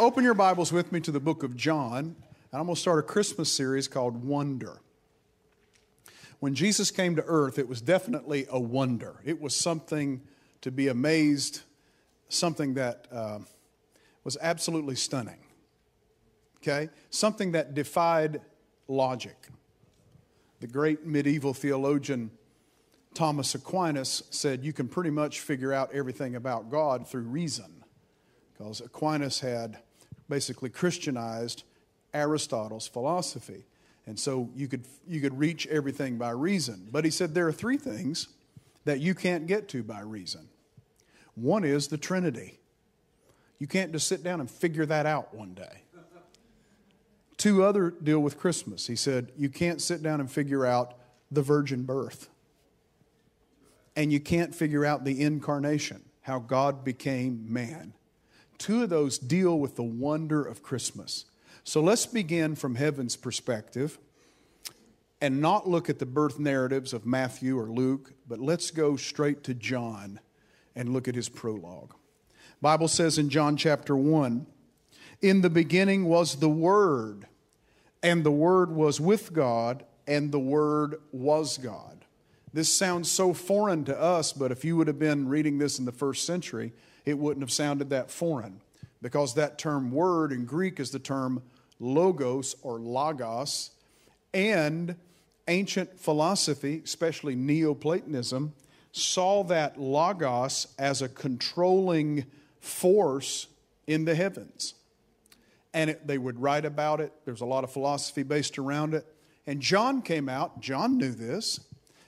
Open your Bibles with me to the book of John, and I'm going to start a Christmas series called Wonder. When Jesus came to earth, it was definitely a wonder. It was something to be amazed, something that uh, was absolutely stunning. Okay? Something that defied logic. The great medieval theologian Thomas Aquinas said you can pretty much figure out everything about God through reason because Aquinas had basically Christianized Aristotle's philosophy. And so you could, you could reach everything by reason. But he said there are three things that you can't get to by reason. One is the Trinity. You can't just sit down and figure that out one day. Two other deal with Christmas. He said you can't sit down and figure out the virgin birth. And you can't figure out the incarnation, how God became man. Two of those deal with the wonder of Christmas. So let's begin from heaven's perspective and not look at the birth narratives of Matthew or Luke, but let's go straight to John and look at his prologue. Bible says in John chapter 1, in the beginning was the word, and the word was with God, and the word was God. This sounds so foreign to us, but if you would have been reading this in the first century, it wouldn't have sounded that foreign because that term word in Greek is the term logos or logos. And ancient philosophy, especially Neoplatonism, saw that logos as a controlling force in the heavens. And it, they would write about it. There's a lot of philosophy based around it. And John came out, John knew this,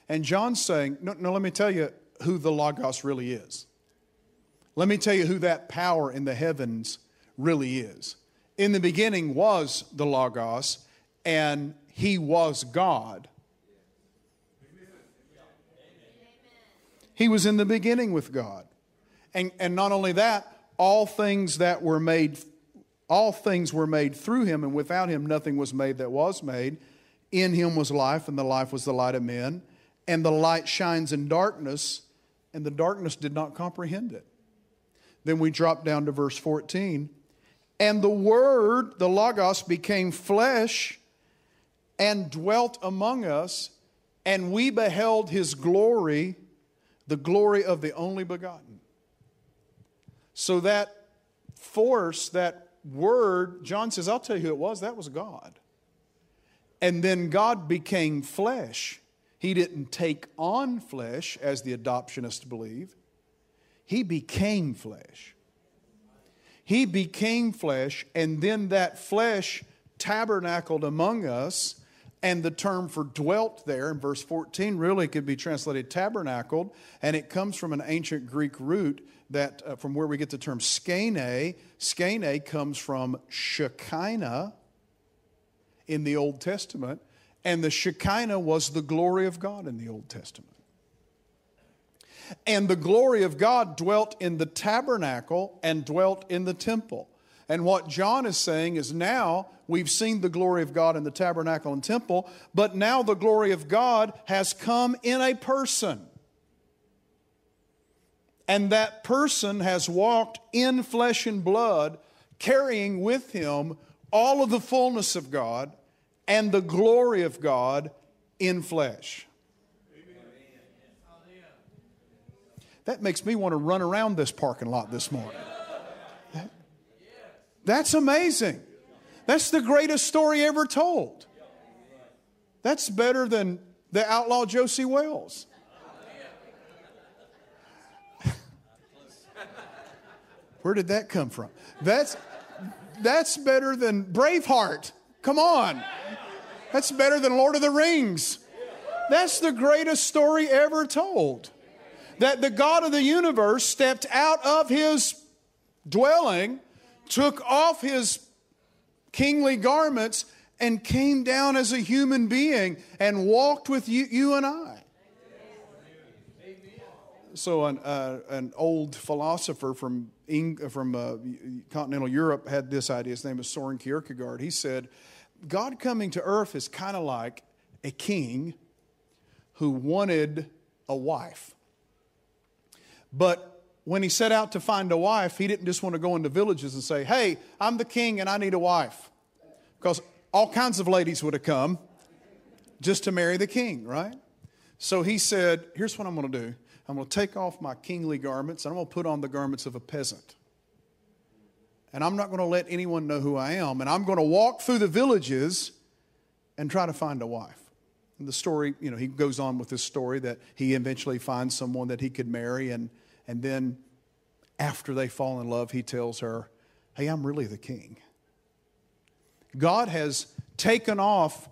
and John's saying, No, no let me tell you who the Logos really is. Let me tell you who that power in the heavens really is. In the beginning was the Logos, and he was God. He was in the beginning with God. And, and not only that, all things that were made, all things were made through him, and without him nothing was made that was made. In him was life, and the life was the light of men. And the light shines in darkness, and the darkness did not comprehend it. Then we drop down to verse 14. And the Word, the Logos, became flesh and dwelt among us, and we beheld his glory, the glory of the only begotten. So that force, that word, John says, I'll tell you who it was, that was God. And then God became flesh. He didn't take on flesh, as the adoptionists believe. He became flesh. He became flesh, and then that flesh tabernacled among us. And the term for dwelt there in verse 14 really could be translated tabernacled, and it comes from an ancient Greek root that uh, from where we get the term skene. Skene comes from Shekinah in the Old Testament, and the Shekinah was the glory of God in the Old Testament. And the glory of God dwelt in the tabernacle and dwelt in the temple. And what John is saying is now we've seen the glory of God in the tabernacle and temple, but now the glory of God has come in a person. And that person has walked in flesh and blood, carrying with him all of the fullness of God and the glory of God in flesh. That makes me want to run around this parking lot this morning. That's amazing. That's the greatest story ever told. That's better than the outlaw Josey Wales. Where did that come from? That's, that's better than Braveheart. Come on. That's better than Lord of the Rings. That's the greatest story ever told that the God of the universe stepped out of his dwelling, took off his kingly garments, and came down as a human being and walked with you, you and I. So, an, uh, an old philosopher from, Eng- from uh, continental Europe had this idea. His name was Soren Kierkegaard. He said, God coming to earth is kind of like a king who wanted a wife. But when he set out to find a wife, he didn't just want to go into villages and say, Hey, I'm the king and I need a wife. Because all kinds of ladies would have come just to marry the king, right? So he said, Here's what I'm going to do I'm going to take off my kingly garments and I'm going to put on the garments of a peasant. And I'm not going to let anyone know who I am. And I'm going to walk through the villages and try to find a wife. And the story, you know, he goes on with this story that he eventually finds someone that he could marry. And, and then after they fall in love, he tells her, Hey, I'm really the king. God has taken off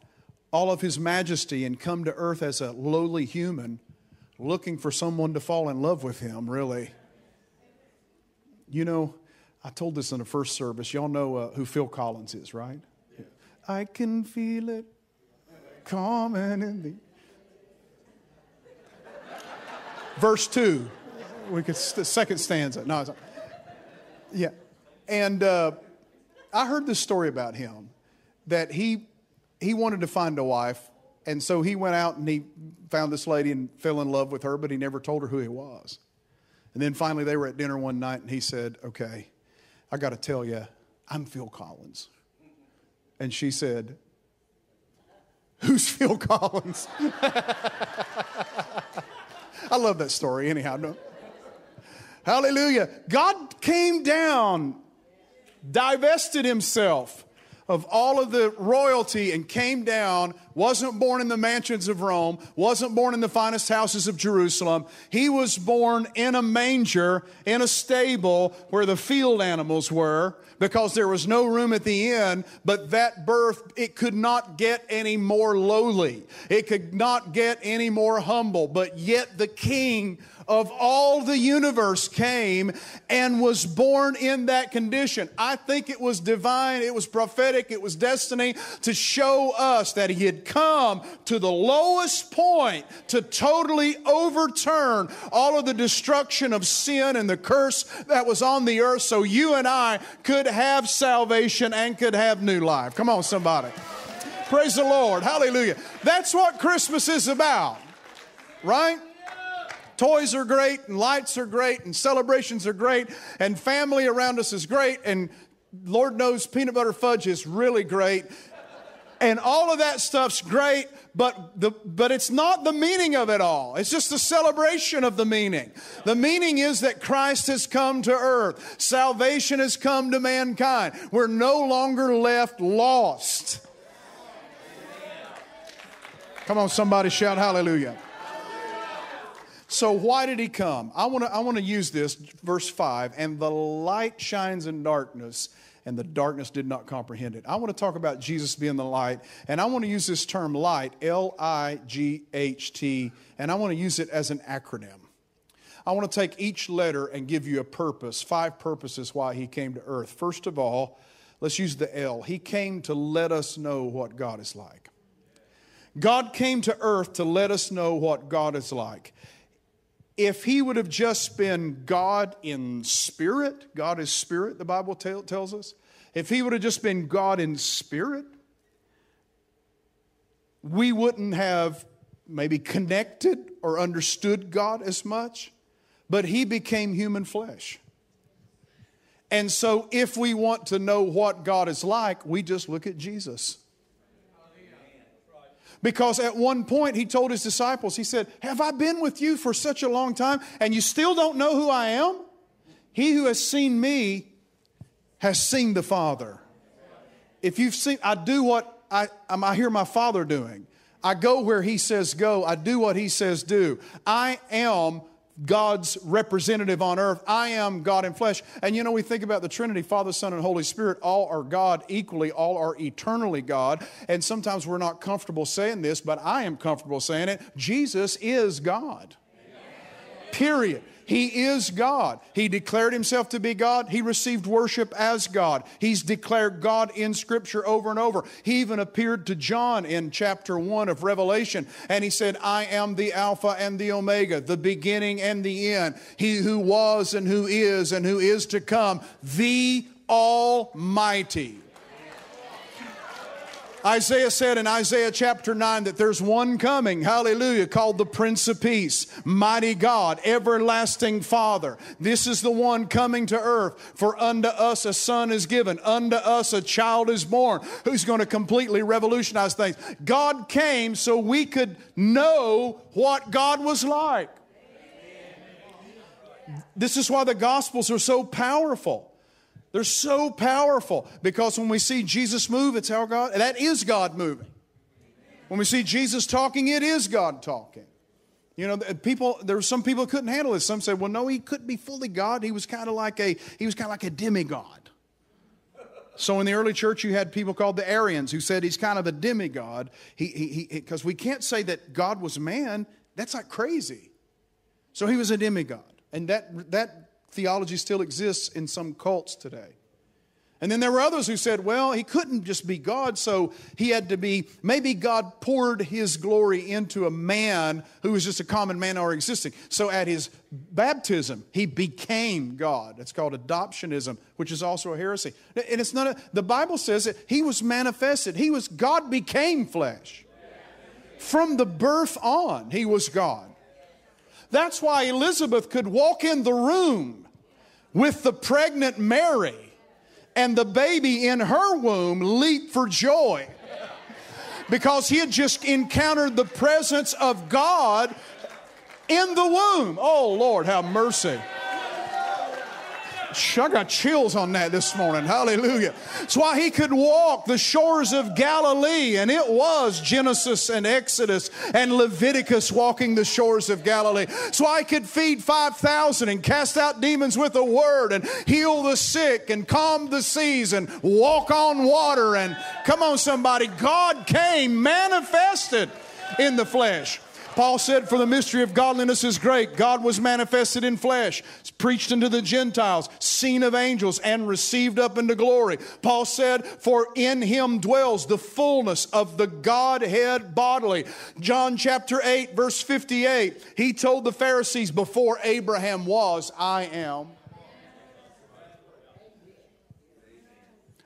all of his majesty and come to earth as a lowly human looking for someone to fall in love with him, really. You know, I told this in the first service. Y'all know uh, who Phil Collins is, right? Yeah. I can feel it coming in the. Verse 2. We could, the second stanza. No, yeah. And uh, I heard this story about him that he, he wanted to find a wife and so he went out and he found this lady and fell in love with her, but he never told her who he was. And then finally they were at dinner one night and he said, Okay, I got to tell you, I'm Phil Collins. And she said, Who's Phil Collins? I love that story, anyhow. No. Hallelujah. God came down, divested himself of all of the royalty and came down, wasn't born in the mansions of Rome, wasn't born in the finest houses of Jerusalem. He was born in a manger, in a stable where the field animals were, because there was no room at the inn. But that birth, it could not get any more lowly. It could not get any more humble. But yet the king of all the universe came and was born in that condition. I think it was divine, it was prophetic, it was destiny to show us that he had come to the lowest point to totally overturn all of the destruction of sin and the curse that was on the earth so you and I could have salvation and could have new life. Come on, somebody. Praise the Lord. Hallelujah. That's what Christmas is about, right? Toys are great, and lights are great, and celebrations are great, and family around us is great, and Lord knows peanut butter fudge is really great. And all of that stuff's great, but, the, but it's not the meaning of it all. It's just the celebration of the meaning. The meaning is that Christ has come to earth, salvation has come to mankind. We're no longer left lost. Come on, somebody shout hallelujah. So, why did he come? I want to I wanna use this, verse 5. And the light shines in darkness, and the darkness did not comprehend it. I want to talk about Jesus being the light, and I want to use this term light, L I G H T, and I want to use it as an acronym. I want to take each letter and give you a purpose, five purposes why he came to earth. First of all, let's use the L. He came to let us know what God is like. God came to earth to let us know what God is like if he would have just been God in spirit, God is spirit, the Bible tell, tells us, if he would have just been God in spirit, we wouldn't have maybe connected or understood God as much, but he became human flesh. And so, if we want to know what God is like, we just look at Jesus. Because at one point he told his disciples, he said, Have I been with you for such a long time and you still don't know who I am? He who has seen me has seen the Father. If you've seen, I do what I, um, I hear my Father doing. I go where he says go. I do what he says do. I am God's representative on earth. I am God in flesh. And you know, we think about the Trinity Father, Son, and Holy Spirit. All are God equally, all are eternally God. And sometimes we're not comfortable saying this, but I am comfortable saying it. Jesus is God. Period. He is God. He declared himself to be God. He received worship as God. He's declared God in Scripture over and over. He even appeared to John in chapter 1 of Revelation, and he said, I am the Alpha and the Omega, the beginning and the end. He who was and who is and who is to come, the Almighty. Isaiah said in Isaiah chapter 9 that there's one coming, hallelujah, called the Prince of Peace, mighty God, everlasting Father. This is the one coming to earth. For unto us a son is given, unto us a child is born, who's going to completely revolutionize things. God came so we could know what God was like. This is why the Gospels are so powerful. They're so powerful because when we see Jesus move, it's our God. That is God moving. When we see Jesus talking, it is God talking. You know, people. There were some people couldn't handle this. Some said, "Well, no, he couldn't be fully God. He was kind of like a he was kind of like a demigod." So in the early church, you had people called the Arians who said he's kind of a demigod. He he he because we can't say that God was man. That's like crazy. So he was a demigod, and that that theology still exists in some cults today. And then there were others who said, well, he couldn't just be God, so he had to be, maybe God poured his glory into a man who was just a common man or existing. So at his baptism, he became God. It's called adoptionism, which is also a heresy. And it's not a, the Bible says that he was manifested. He was, God became flesh. From the birth on, he was God. That's why Elizabeth could walk in the room with the pregnant Mary and the baby in her womb leap for joy because he had just encountered the presence of God in the womb. Oh, Lord, have mercy. I got chills on that this morning. Hallelujah. That's why he could walk the shores of Galilee, and it was Genesis and Exodus and Leviticus walking the shores of Galilee. So I could feed 5,000 and cast out demons with a word and heal the sick and calm the seas and walk on water. And come on, somebody, God came manifested in the flesh. Paul said, For the mystery of godliness is great. God was manifested in flesh, preached unto the Gentiles, seen of angels, and received up into glory. Paul said, For in him dwells the fullness of the Godhead bodily. John chapter 8, verse 58, he told the Pharisees, Before Abraham was, I am.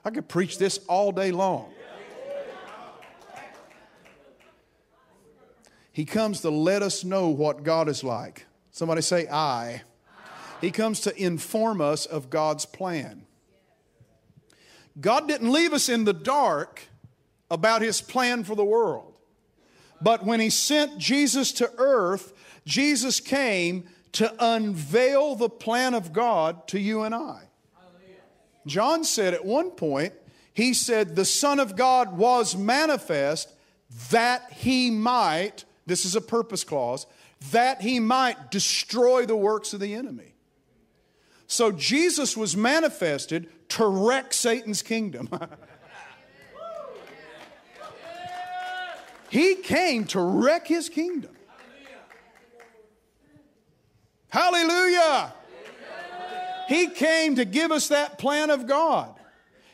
I could preach this all day long. He comes to let us know what God is like. Somebody say, I. He comes to inform us of God's plan. God didn't leave us in the dark about his plan for the world. But when he sent Jesus to earth, Jesus came to unveil the plan of God to you and I. John said at one point, he said, The Son of God was manifest that he might this is a purpose clause, that he might destroy the works of the enemy. So Jesus was manifested to wreck Satan's kingdom. he came to wreck his kingdom. Hallelujah. He came to give us that plan of God.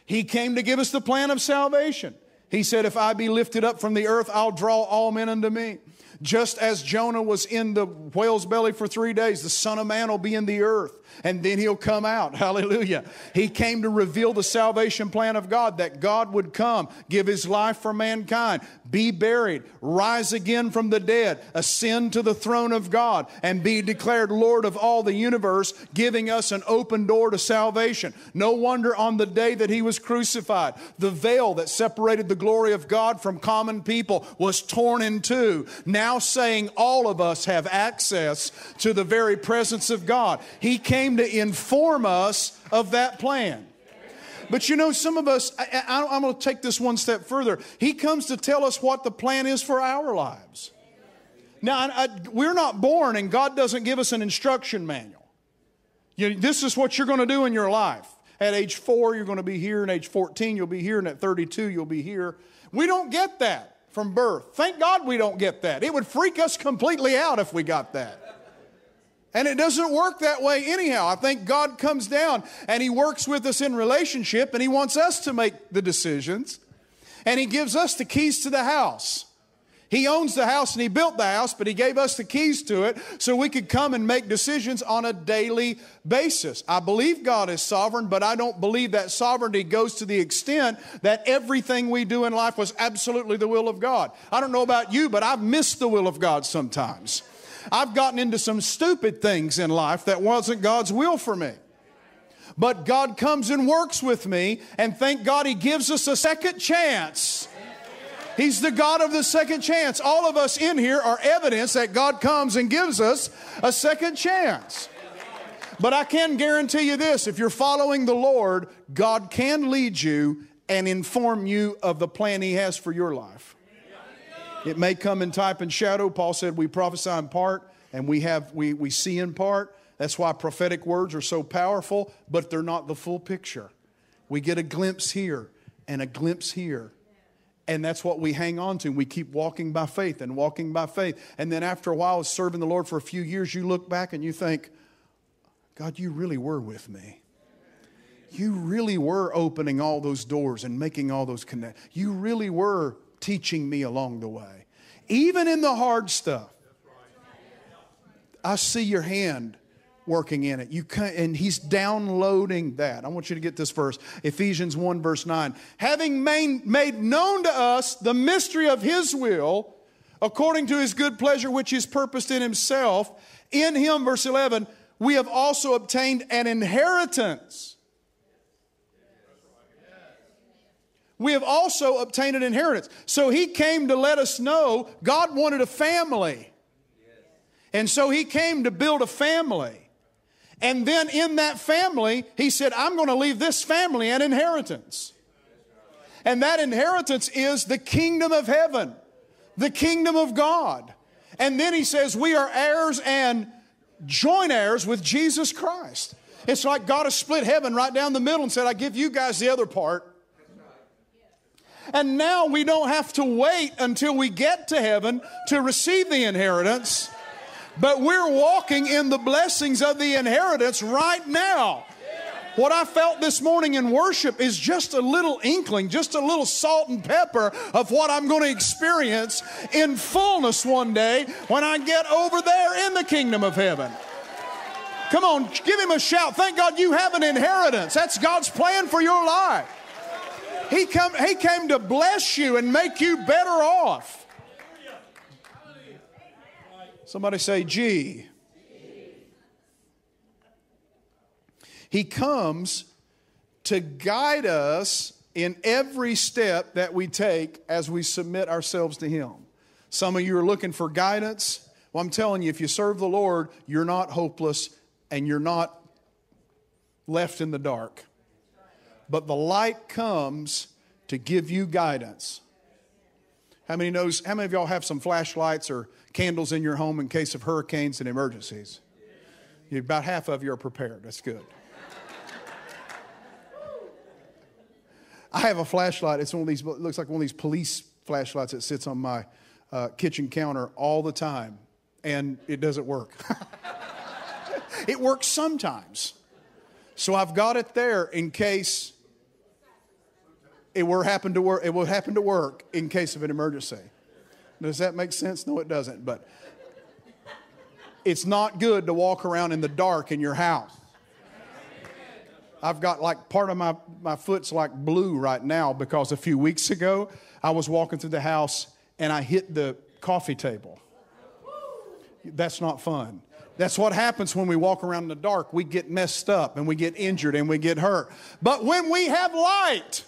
He came to give us the plan of salvation. He said, If I be lifted up from the earth, I'll draw all men unto me. Just as Jonah was in the whale's belly for three days, the Son of Man will be in the earth and then he'll come out. Hallelujah. He came to reveal the salvation plan of God that God would come, give his life for mankind, be buried, rise again from the dead, ascend to the throne of God, and be declared Lord of all the universe, giving us an open door to salvation. No wonder on the day that he was crucified, the veil that separated the glory of God from common people was torn in two, now saying all of us have access to the very presence of God. He came to inform us of that plan. But you know, some of us, I, am going to take this one step further. He comes to tell us what the plan is for our lives. Now, I, I, we're not born and God doesn't give us an instruction manual. You, this is what you're going to do in your life. At age four, you're going to be here, and age 14, you'll be here, and at 32, you'll be here. We don't get that from birth. Thank God we don't get that. It would freak us completely out if we got that. And it doesn't work that way anyhow. I think God comes down and He works with us in relationship and He wants us to make the decisions. And He gives us the keys to the house. He owns the house and He built the house, but He gave us the keys to it so we could come and make decisions on a daily basis. I believe God is sovereign, but I don't believe that sovereignty goes to the extent that everything we do in life was absolutely the will of God. I don't know about you, but I've missed the will of God sometimes. I've gotten into some stupid things in life that wasn't God's will for me. But God comes and works with me, and thank God He gives us a second chance He's the God of the second chance. All of us in here are evidence that God comes and gives us a second chance. But I can guarantee you this if you're following the Lord, God can lead you and inform you of the plan He has for your life. It may come in type and shadow. Paul said we prophesy in part and we have we, we see in part. That's why prophetic words are so powerful, but they're not the full picture. We get a glimpse here and a glimpse here and that's what we hang on to. We keep walking by faith and walking by faith. And then after a while, serving the Lord for a few years, you look back and you think, God, you really were with me. You really were opening all those doors and making all those connections. You really were teaching me along the way. Even in the hard stuff, I see your hand working in it. You can, and he's downloading that. I want you to get this verse, Ephesians 1 verse 9. Having made, made known to us the mystery of his will, according to his good pleasure which is purposed in himself, in him verse 11, we have also obtained an inheritance. We have also obtained an inheritance. So he came to let us know God wanted a family. And so he came to build a family. And then in that family, he said, I'm going to leave this family an inheritance. And that inheritance is the kingdom of heaven, the kingdom of God. And then he says, We are heirs and joint heirs with Jesus Christ. It's like God has split heaven right down the middle and said, I give you guys the other part. And now we don't have to wait until we get to heaven to receive the inheritance. But we're walking in the blessings of the inheritance right now. What I felt this morning in worship is just a little inkling, just a little salt and pepper of what I'm going to experience in fullness one day when I get over there in the kingdom of heaven. Come on, give him a shout. Thank God you have an inheritance. That's God's plan for your life. He, come, he came to bless you and make you better off. Somebody say G. He comes to guide us in every step that we take as we submit ourselves to Him. Some of you are looking for guidance. Well, I'm telling you, if you serve the Lord, you're not hopeless and you're not left in the dark. But the light comes to give you guidance. How many knows how many of y'all have some flashlights or candles in your home in case of hurricanes and emergencies. About half of you are prepared. That's good. I have a flashlight. It's one of these, it looks like one of these police flashlights that sits on my uh, kitchen counter all the time, and it doesn't work. it works sometimes. So I've got it there in case it were happen to work. It will happen to work in case of an emergency. Does that make sense? No, it doesn't. But it's not good to walk around in the dark in your house. I've got like part of my, my foot's like blue right now because a few weeks ago I was walking through the house and I hit the coffee table. That's not fun. That's what happens when we walk around in the dark. We get messed up and we get injured and we get hurt. But when we have light,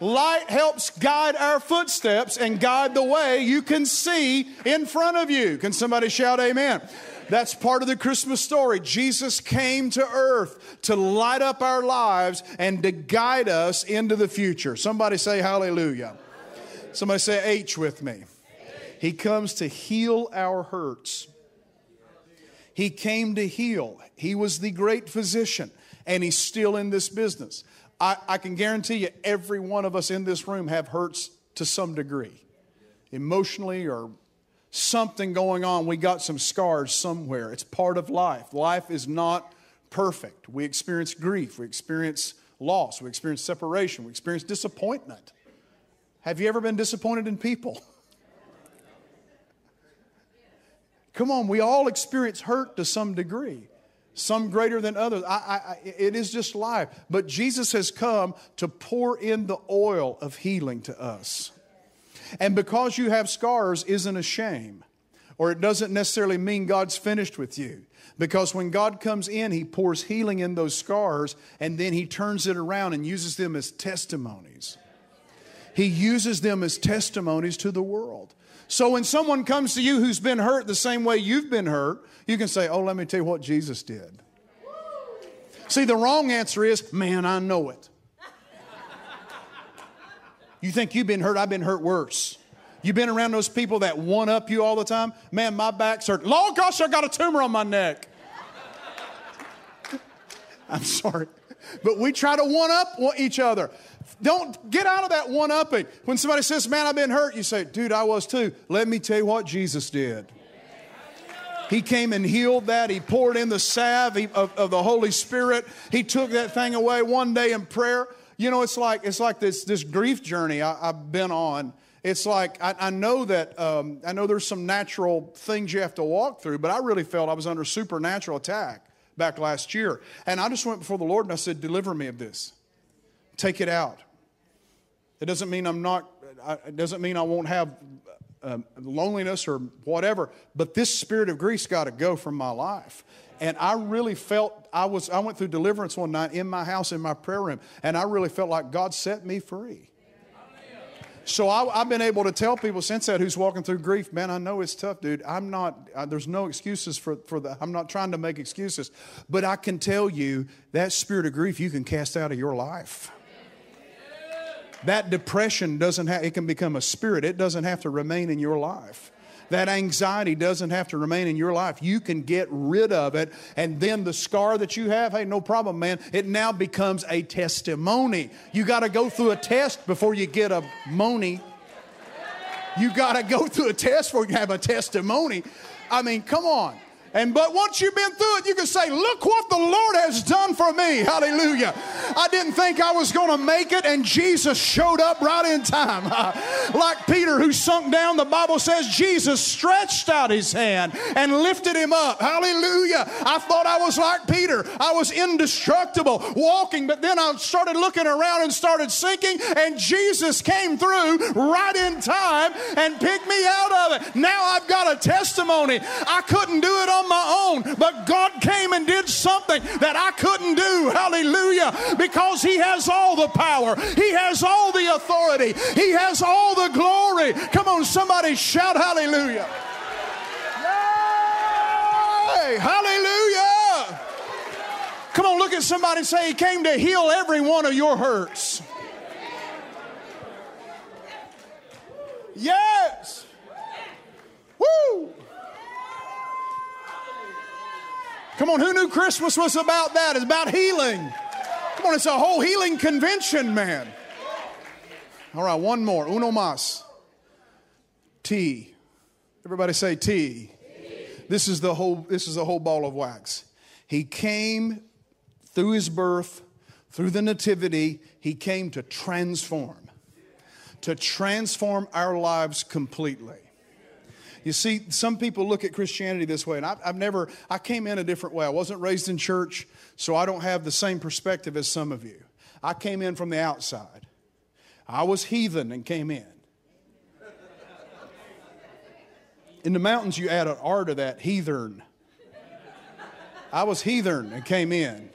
Light helps guide our footsteps and guide the way you can see in front of you. Can somebody shout amen? That's part of the Christmas story. Jesus came to earth to light up our lives and to guide us into the future. Somebody say hallelujah. Somebody say H with me. He comes to heal our hurts. He came to heal. He was the great physician, and he's still in this business. I, I can guarantee you, every one of us in this room have hurts to some degree, emotionally or something going on. We got some scars somewhere. It's part of life. Life is not perfect. We experience grief, we experience loss, we experience separation, we experience disappointment. Have you ever been disappointed in people? Come on, we all experience hurt to some degree, some greater than others. I, I, it is just life. But Jesus has come to pour in the oil of healing to us. And because you have scars isn't a shame, or it doesn't necessarily mean God's finished with you. Because when God comes in, He pours healing in those scars and then He turns it around and uses them as testimonies. He uses them as testimonies to the world. So when someone comes to you who's been hurt the same way you've been hurt, you can say, Oh, let me tell you what Jesus did. See, the wrong answer is, Man, I know it. You think you've been hurt, I've been hurt worse. You've been around those people that one up you all the time. Man, my back's hurt. Lord gosh, I got a tumor on my neck. I'm sorry. But we try to one up each other. Don't get out of that one upping. When somebody says, Man, I've been hurt, you say, Dude, I was too. Let me tell you what Jesus did. He came and healed that. He poured in the salve of, of the Holy Spirit. He took that thing away one day in prayer. You know, it's like it's like this this grief journey I, have been on. It's like I, I know that um, I know there's some natural things you have to walk through, but I really felt I was under supernatural attack back last year, and I just went before the Lord and I said, "Deliver me of this. Take it out." It doesn't mean I'm not. It doesn't mean I won't have um, loneliness or whatever, but this spirit of grief's got to go from my life. And I really felt I was I went through deliverance one night in my house in my prayer room, and I really felt like God set me free. So I, have been able to tell people since that who's walking through grief, man, I know it's tough, dude. I'm not. There's no excuses for for the. I'm not trying to make excuses, but I can tell you that spirit of grief you can cast out of your life. That depression doesn't have. It can become a spirit. It doesn't have to remain in your life. That anxiety doesn't have to remain in your life. You can get rid of it. And then the scar that you have, hey, no problem, man. It now becomes a testimony. You got to go through a test before you get a money. You got to go through a test before you have a testimony. I mean, come on. And but once you've been through it, you can say, Look what the Lord has done for me. Hallelujah. I didn't think I was going to make it, and Jesus showed up right in time. like Peter, who sunk down, the Bible says Jesus stretched out his hand and lifted him up. Hallelujah. I thought I was like Peter. I was indestructible, walking, but then I started looking around and started sinking, and Jesus came through right in time and picked me out of it. Now I've got a testimony. I couldn't do it on on my own, but God came and did something that I couldn't do. Hallelujah. Because He has all the power, He has all the authority, He has all the glory. Come on, somebody shout hallelujah. Yay! Hallelujah. Come on, look at somebody and say, He came to heal every one of your hurts. Yes. Woo! Come on, who knew Christmas was about that? It's about healing. Come on, it's a whole healing convention, man. All right, one more. Uno más. T. Everybody say T. This is the whole this is the whole ball of wax. He came through his birth, through the nativity, he came to transform. To transform our lives completely. You see, some people look at Christianity this way, and I've, I've, never, I came in a different way. I wasn't raised in church, so I don't have the same perspective as some of you. I came in from the outside. I was heathen and came in. In the mountains, you add an R to that, heathen. I was heathen and came in.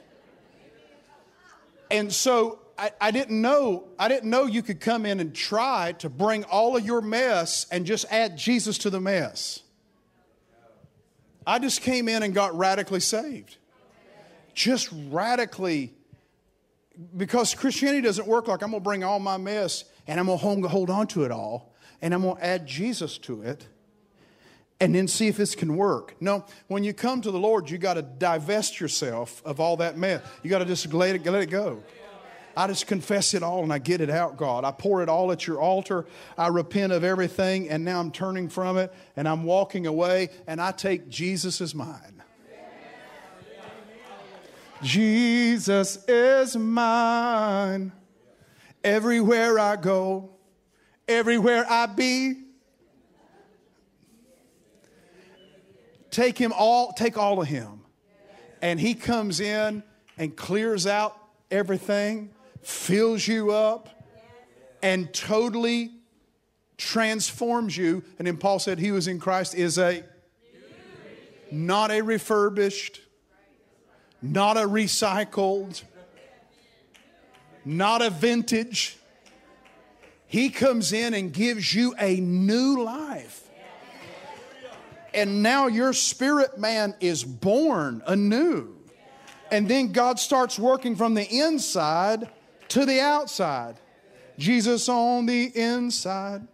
And so I, I, didn't know I didn't know you could come in and try to bring all of your mess and just add Jesus to the mess. I just came in and got radically saved. Just radically because Christianity doesn't work like I'm going to bring all my mess and I'm going to hold on to it all and I'm going to add Jesus to it and then see if this can work. No, when you come to the Lord, you got to divest yourself of all that mess. You got to just let it, let it go. I just confess it all and I get it out, God. I pour it all at your altar. I repent of everything and now I'm turning from it and I'm walking away and I take Jesus as mine. Jesus is mine. Everywhere I go, everywhere I be. take him all, take all of him. And he comes in and clears out everything, fills you up, and totally transforms you. And then Paul said he was in Christ is a not a refurbished, not a recycled, not a vintage. He comes in and gives you a new life. And now your spirit man is born anew. And then God starts working from the inside to the outside. Jesus on the inside,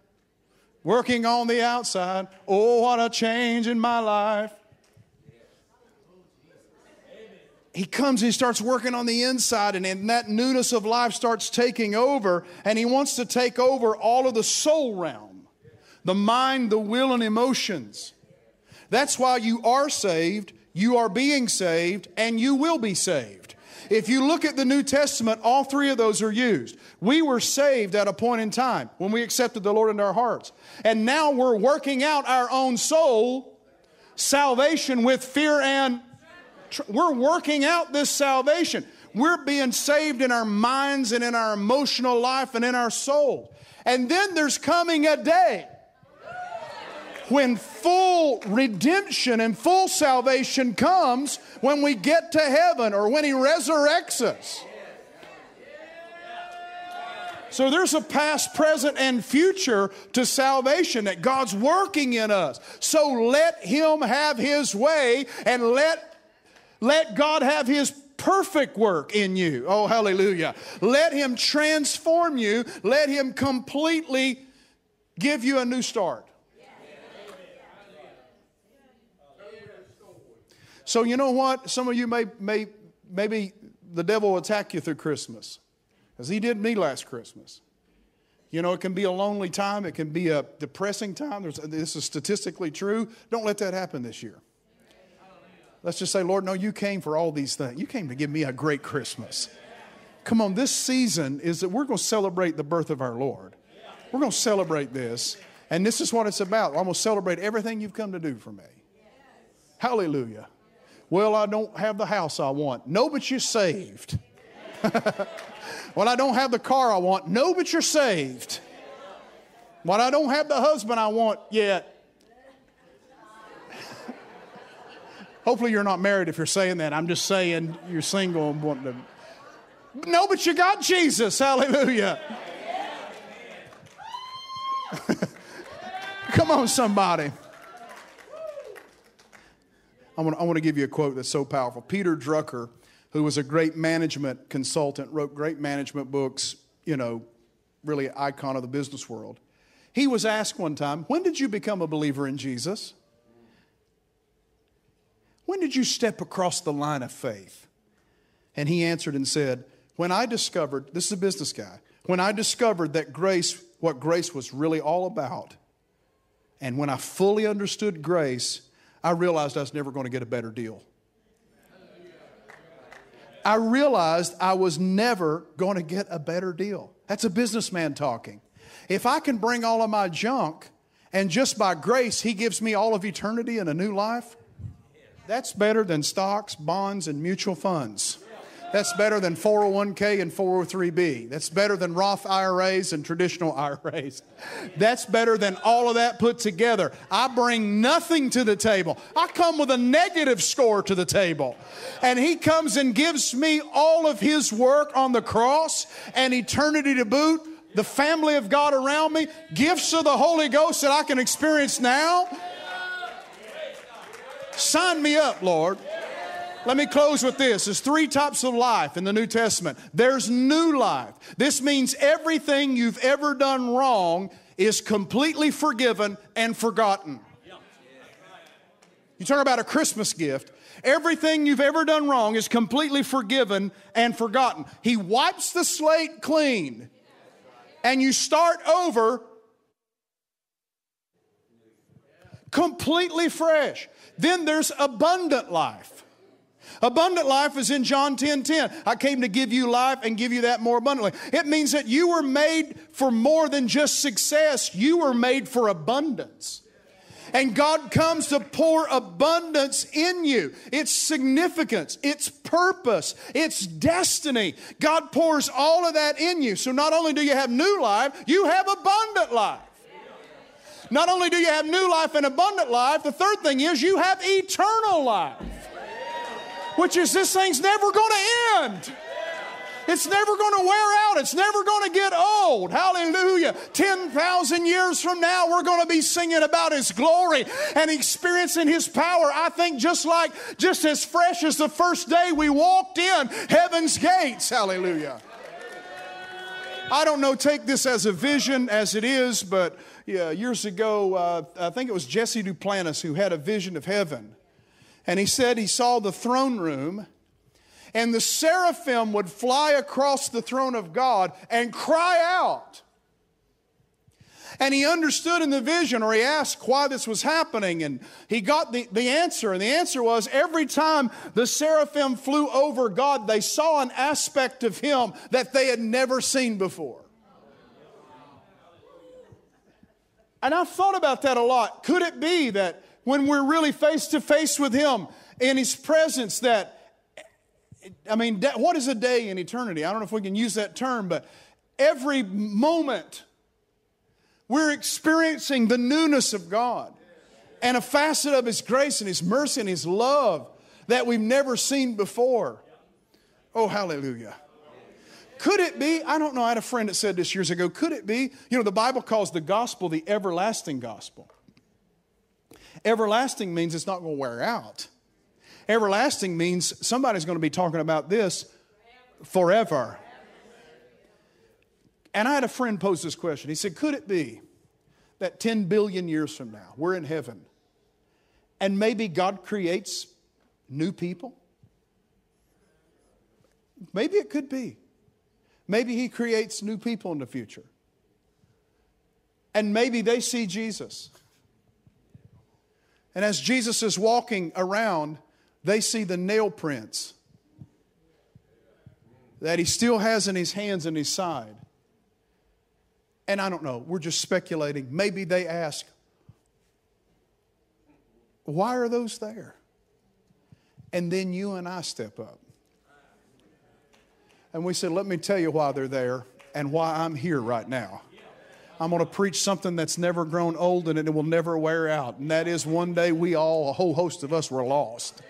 working on the outside. Oh, what a change in my life. he comes he starts working on the inside and, and that newness of life starts taking over and he wants to take over all of the soul realm the mind the will and emotions that's why you are saved you are being saved and you will be saved if you look at the new testament all three of those are used we were saved at a point in time when we accepted the lord into our hearts and now we're working out our own soul salvation with fear and we're working out this salvation. We're being saved in our minds and in our emotional life and in our soul. And then there's coming a day when full redemption and full salvation comes when we get to heaven or when He resurrects us. So there's a past, present, and future to salvation that God's working in us. So let Him have His way and let let God have His perfect work in you. Oh, hallelujah. Let Him transform you. Let Him completely give you a new start. So, you know what? Some of you may, may maybe the devil will attack you through Christmas, as he did me last Christmas. You know, it can be a lonely time, it can be a depressing time. There's, this is statistically true. Don't let that happen this year. Let's just say, Lord, no, you came for all these things. You came to give me a great Christmas. Come on, this season is that we're going to celebrate the birth of our Lord. We're going to celebrate this. And this is what it's about. I'm going to celebrate everything you've come to do for me. Hallelujah. Well, I don't have the house I want. No, but you're saved. well, I don't have the car I want. No, but you're saved. Well, I don't have the husband I want yet. Hopefully, you're not married if you're saying that. I'm just saying you're single and want to. No, but you got Jesus. Hallelujah. Come on, somebody. I want, I want to give you a quote that's so powerful. Peter Drucker, who was a great management consultant, wrote great management books, you know, really icon of the business world. He was asked one time, When did you become a believer in Jesus? When did you step across the line of faith? And he answered and said, When I discovered, this is a business guy, when I discovered that grace, what grace was really all about, and when I fully understood grace, I realized I was never going to get a better deal. I realized I was never going to get a better deal. That's a businessman talking. If I can bring all of my junk and just by grace, He gives me all of eternity and a new life, that's better than stocks, bonds, and mutual funds. That's better than 401k and 403b. That's better than Roth IRAs and traditional IRAs. That's better than all of that put together. I bring nothing to the table. I come with a negative score to the table. And He comes and gives me all of His work on the cross and eternity to boot, the family of God around me, gifts of the Holy Ghost that I can experience now Sign me up, Lord. Let me close with this. There's three types of life in the New Testament. There's new life. This means everything you've ever done wrong is completely forgiven and forgotten. You talk about a Christmas gift. Everything you've ever done wrong is completely forgiven and forgotten. He wipes the slate clean, and you start over completely fresh. Then there's abundant life. Abundant life is in John 10 10. I came to give you life and give you that more abundantly. It means that you were made for more than just success, you were made for abundance. And God comes to pour abundance in you. It's significance, it's purpose, it's destiny. God pours all of that in you. So not only do you have new life, you have abundant life. Not only do you have new life and abundant life, the third thing is you have eternal life, which is this thing's never going to end. It's never going to wear out. It's never going to get old. Hallelujah. 10,000 years from now, we're going to be singing about His glory and experiencing His power. I think just like, just as fresh as the first day we walked in heaven's gates. Hallelujah. I don't know, take this as a vision as it is, but yeah, years ago, uh, I think it was Jesse Duplantis who had a vision of heaven. And he said he saw the throne room and the seraphim would fly across the throne of God and cry out. And he understood in the vision, or he asked why this was happening, and he got the, the answer. And the answer was every time the seraphim flew over God, they saw an aspect of him that they had never seen before. And I've thought about that a lot. Could it be that when we're really face to face with him in his presence, that I mean, what is a day in eternity? I don't know if we can use that term, but every moment we're experiencing the newness of God and a facet of His grace and His mercy and His love that we've never seen before. Oh, hallelujah. Could it be? I don't know. I had a friend that said this years ago. Could it be? You know, the Bible calls the gospel the everlasting gospel. Everlasting means it's not going to wear out. Everlasting means somebody's going to be talking about this forever. And I had a friend pose this question. He said, Could it be that 10 billion years from now, we're in heaven, and maybe God creates new people? Maybe it could be. Maybe He creates new people in the future. And maybe they see Jesus. And as Jesus is walking around, they see the nail prints that he still has in his hands and his side. And I don't know, we're just speculating. Maybe they ask, why are those there? And then you and I step up. And we said, let me tell you why they're there and why I'm here right now. I'm going to preach something that's never grown old and it will never wear out. And that is one day we all, a whole host of us, were lost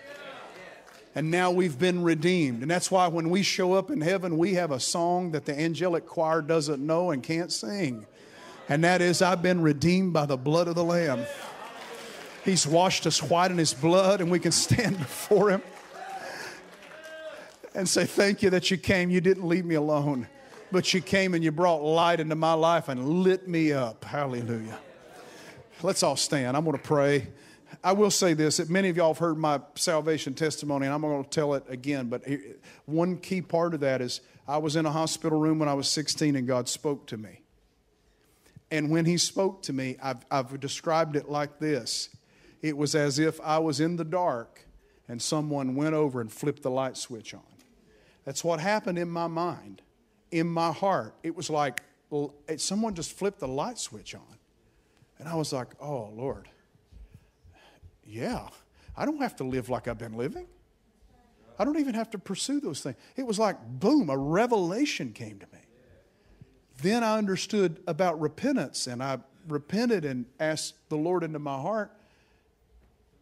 and now we've been redeemed. And that's why when we show up in heaven, we have a song that the angelic choir doesn't know and can't sing. And that is, I've been redeemed by the blood of the Lamb. He's washed us white in His blood, and we can stand before Him and say, Thank you that you came. You didn't leave me alone, but you came and you brought light into my life and lit me up. Hallelujah. Let's all stand. I'm going to pray. I will say this that many of y'all have heard my salvation testimony, and I'm going to tell it again. But one key part of that is I was in a hospital room when I was 16, and God spoke to me. And when He spoke to me, I've, I've described it like this it was as if I was in the dark and someone went over and flipped the light switch on. That's what happened in my mind, in my heart. It was like someone just flipped the light switch on. And I was like, oh, Lord yeah, I don't have to live like I've been living. I don't even have to pursue those things. It was like, boom, a revelation came to me. Then I understood about repentance and I repented and asked the Lord into my heart.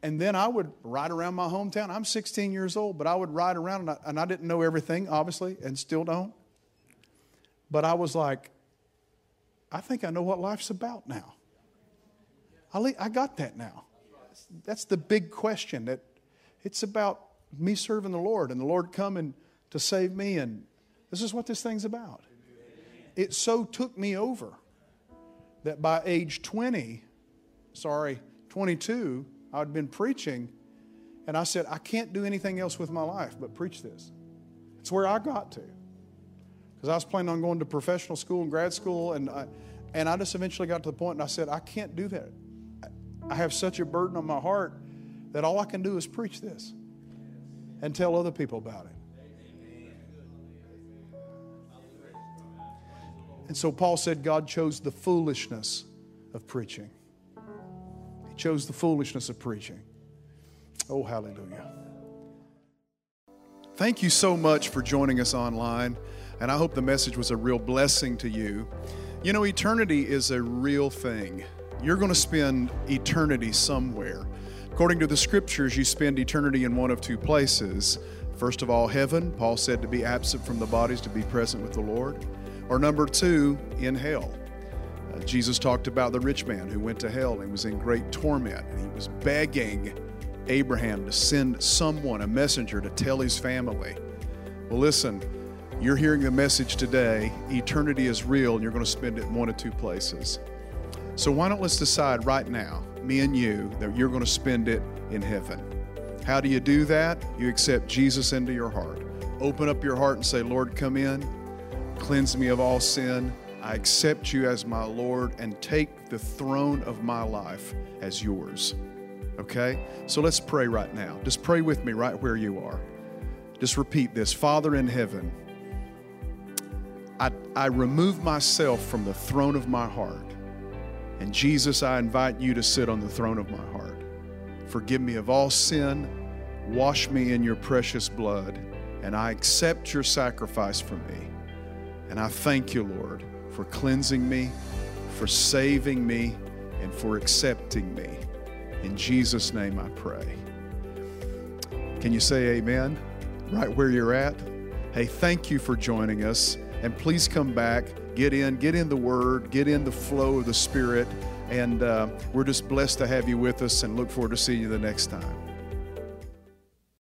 And then I would ride around my hometown. I'm 16 years old, but I would ride around and I, and I didn't know everything, obviously, and still don't. But I was like, I think I know what life's about now. I, got that now that's the big question that it's about me serving the Lord and the Lord coming to save me. And this is what this thing's about. It so took me over that by age 20, sorry, 22, I'd been preaching and I said, I can't do anything else with my life but preach this. It's where I got to. Because I was planning on going to professional school and grad school, and I, and I just eventually got to the point and I said, I can't do that. I have such a burden on my heart that all I can do is preach this and tell other people about it. And so Paul said God chose the foolishness of preaching. He chose the foolishness of preaching. Oh, hallelujah. Thank you so much for joining us online, and I hope the message was a real blessing to you. You know, eternity is a real thing. You're going to spend eternity somewhere. According to the scriptures, you spend eternity in one of two places. First of all, heaven. Paul said to be absent from the bodies, to be present with the Lord. Or number two, in hell. Uh, Jesus talked about the rich man who went to hell and was in great torment, and he was begging Abraham to send someone, a messenger, to tell his family. Well, listen, you're hearing the message today. Eternity is real, and you're going to spend it in one of two places. So, why don't let's decide right now, me and you, that you're going to spend it in heaven? How do you do that? You accept Jesus into your heart. Open up your heart and say, Lord, come in, cleanse me of all sin. I accept you as my Lord and take the throne of my life as yours. Okay? So let's pray right now. Just pray with me right where you are. Just repeat this Father in heaven, I, I remove myself from the throne of my heart. And Jesus, I invite you to sit on the throne of my heart. Forgive me of all sin, wash me in your precious blood, and I accept your sacrifice for me. And I thank you, Lord, for cleansing me, for saving me, and for accepting me. In Jesus' name I pray. Can you say amen right where you're at? Hey, thank you for joining us. And please come back, get in, get in the Word, get in the flow of the Spirit. And uh, we're just blessed to have you with us and look forward to seeing you the next time.